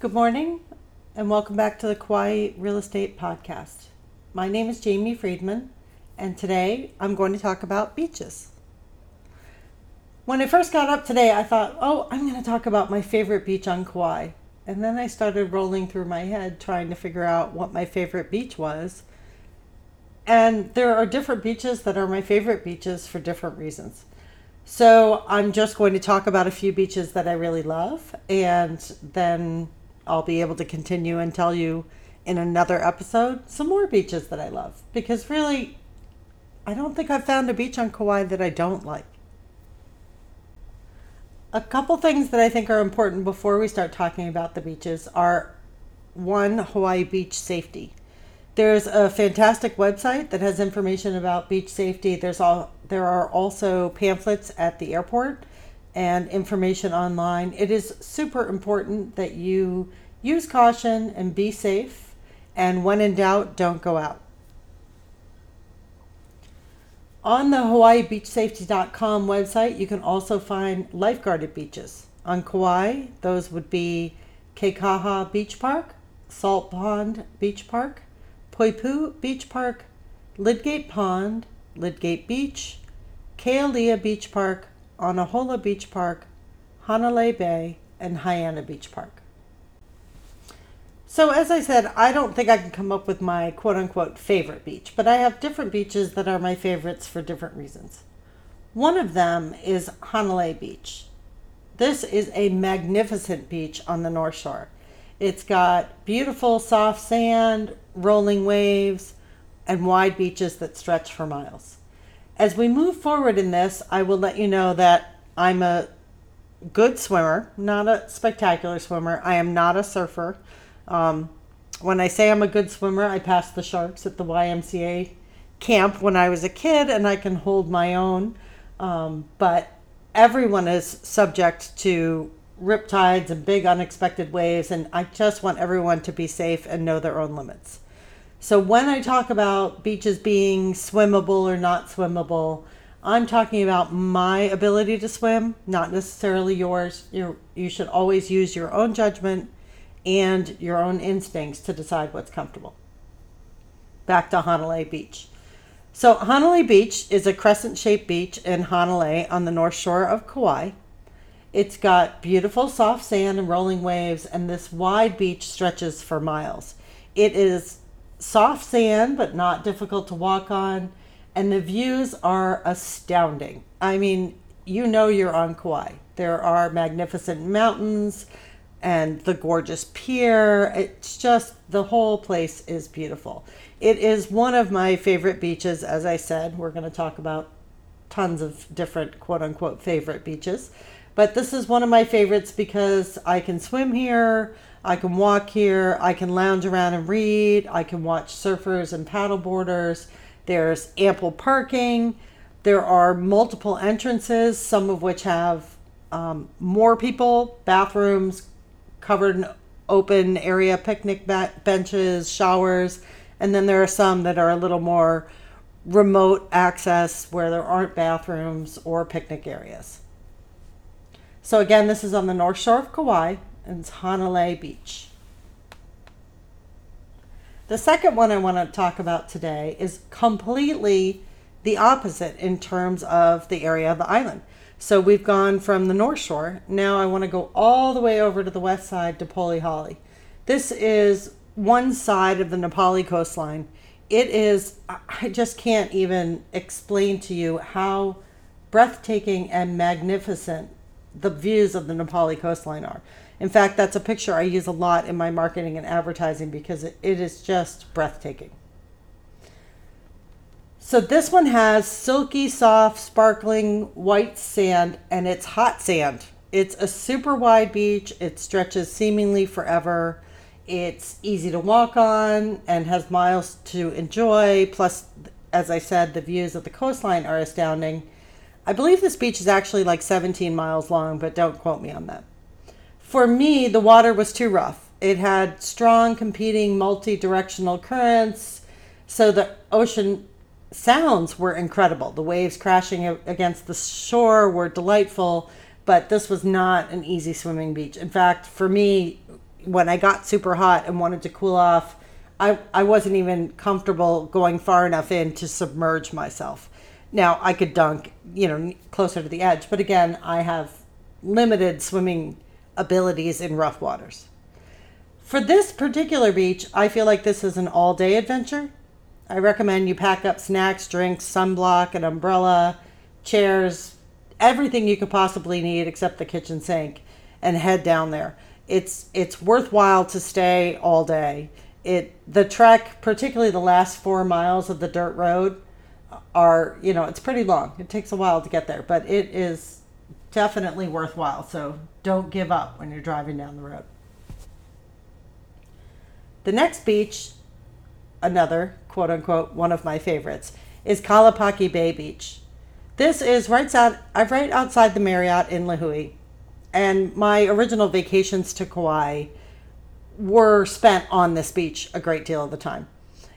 Good morning and welcome back to the Kauai Real Estate Podcast. My name is Jamie Friedman and today I'm going to talk about beaches. When I first got up today, I thought, oh, I'm going to talk about my favorite beach on Kauai. And then I started rolling through my head trying to figure out what my favorite beach was. And there are different beaches that are my favorite beaches for different reasons. So I'm just going to talk about a few beaches that I really love and then I'll be able to continue and tell you in another episode some more beaches that I love because really, I don't think I've found a beach on Kauai that I don't like. A couple things that I think are important before we start talking about the beaches are one, Hawaii beach safety. There's a fantastic website that has information about beach safety. There's all there are also pamphlets at the airport and information online. It is super important that you use caution and be safe. And when in doubt, don't go out. On the HawaiiBeachSafety.com website, you can also find lifeguarded beaches. On Kauai, those would be Kekaha Beach Park, Salt Pond Beach Park, Poipu Beach Park, Lydgate Pond, Lydgate Beach, Kealia Beach Park, Anahola Beach Park, Hanalei Bay, and Haena Beach Park. So, as I said, I don't think I can come up with my quote unquote favorite beach, but I have different beaches that are my favorites for different reasons. One of them is Hanalei Beach. This is a magnificent beach on the North Shore. It's got beautiful soft sand, rolling waves, and wide beaches that stretch for miles. As we move forward in this, I will let you know that I'm a good swimmer, not a spectacular swimmer. I am not a surfer. Um, when I say I'm a good swimmer, I passed the sharks at the YMCA camp when I was a kid, and I can hold my own. Um, but everyone is subject to riptides and big unexpected waves, and I just want everyone to be safe and know their own limits. So when I talk about beaches being swimmable or not swimmable, I'm talking about my ability to swim, not necessarily yours. You you should always use your own judgment and your own instincts to decide what's comfortable. Back to Hanalei Beach. So Hanalei Beach is a crescent-shaped beach in Hanalei on the north shore of Kauai. It's got beautiful soft sand and rolling waves and this wide beach stretches for miles. It is soft sand, but not difficult to walk on. And the views are astounding. I mean, you know you're on Kauai. There are magnificent mountains and the gorgeous pier. It's just the whole place is beautiful. It is one of my favorite beaches, as I said. We're going to talk about tons of different quote unquote favorite beaches. But this is one of my favorites because I can swim here. I can walk here, I can lounge around and read, I can watch surfers and paddleboarders. There's ample parking. There are multiple entrances, some of which have um, more people, bathrooms, covered open area, picnic benches, showers, and then there are some that are a little more remote access where there aren't bathrooms or picnic areas. So, again, this is on the north shore of Kauai and it's Hanalei Beach. The second one I want to talk about today is completely the opposite in terms of the area of the island. So we've gone from the North Shore. Now I want to go all the way over to the west side to Polihale. This is one side of the Na Pali coastline. It is, I just can't even explain to you how breathtaking and magnificent the views of the Na Pali coastline are. In fact, that's a picture I use a lot in my marketing and advertising because it is just breathtaking. So this one has silky, soft, sparkling white sand, and it's hot sand. It's a super wide beach. It stretches seemingly forever. It's easy to walk on and has miles to enjoy. Plus, as I said, the views of the coastline are astounding. I believe this beach is actually like 17 miles long, but don't quote me on that. For me, the water was too rough. It had strong competing multi directional currents, so the ocean sounds were incredible. The waves crashing against the shore were delightful, but this was not an easy swimming beach. In fact, for me, when I got super hot and wanted to cool off, I, I wasn't even comfortable going far enough in to submerge myself. Now I could dunk, you know, closer to the edge, but again, I have limited swimming abilities in rough waters. For this particular beach, I feel like this is an all day adventure. I recommend you pack up snacks, drinks, sunblock, an umbrella, chairs, everything you could possibly need except the kitchen sink and head down there. It's it's worthwhile to stay all day. It the trek, particularly the last 4 miles of the dirt road are, you know, it's pretty long. It takes a while to get there, but it is definitely worthwhile. So don't give up when you're driving down the road. The next beach, another quote unquote one of my favorites, is Kalapaki Bay Beach. This is right out uh, right outside the Marriott in Lihue, and my original vacations to Kauai were spent on this beach a great deal of the time.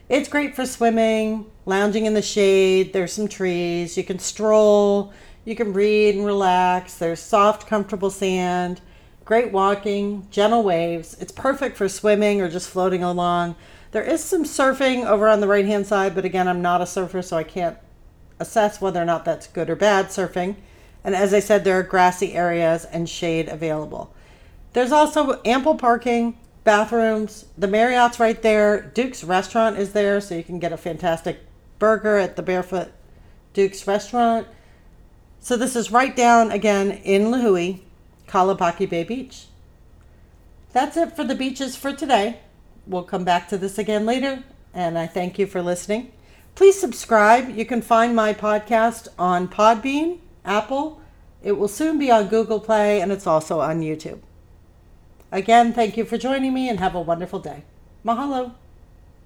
It's great for swimming, lounging in the shade. There's some trees. You can stroll. You can read and relax. There's soft, comfortable sand. Great walking, gentle waves. It's perfect for swimming or just floating along. There is some surfing over on the right hand side, but again, I'm not a surfer, so I can't assess whether or not that's good or bad surfing. And as I said, there are grassy areas and shade available. There's also ample parking, bathrooms. The Marriott's right there. Duke's restaurant is there, so you can get a fantastic burger at the Barefoot Duke's restaurant. So this is right down again in Lihue, Kalapaki Bay Beach. That's it for the beaches for today. We'll come back to this again later, and I thank you for listening. Please subscribe. You can find my podcast on Podbean, Apple. It will soon be on Google Play, and it's also on YouTube. Again, thank you for joining me and have a wonderful day. Mahalo.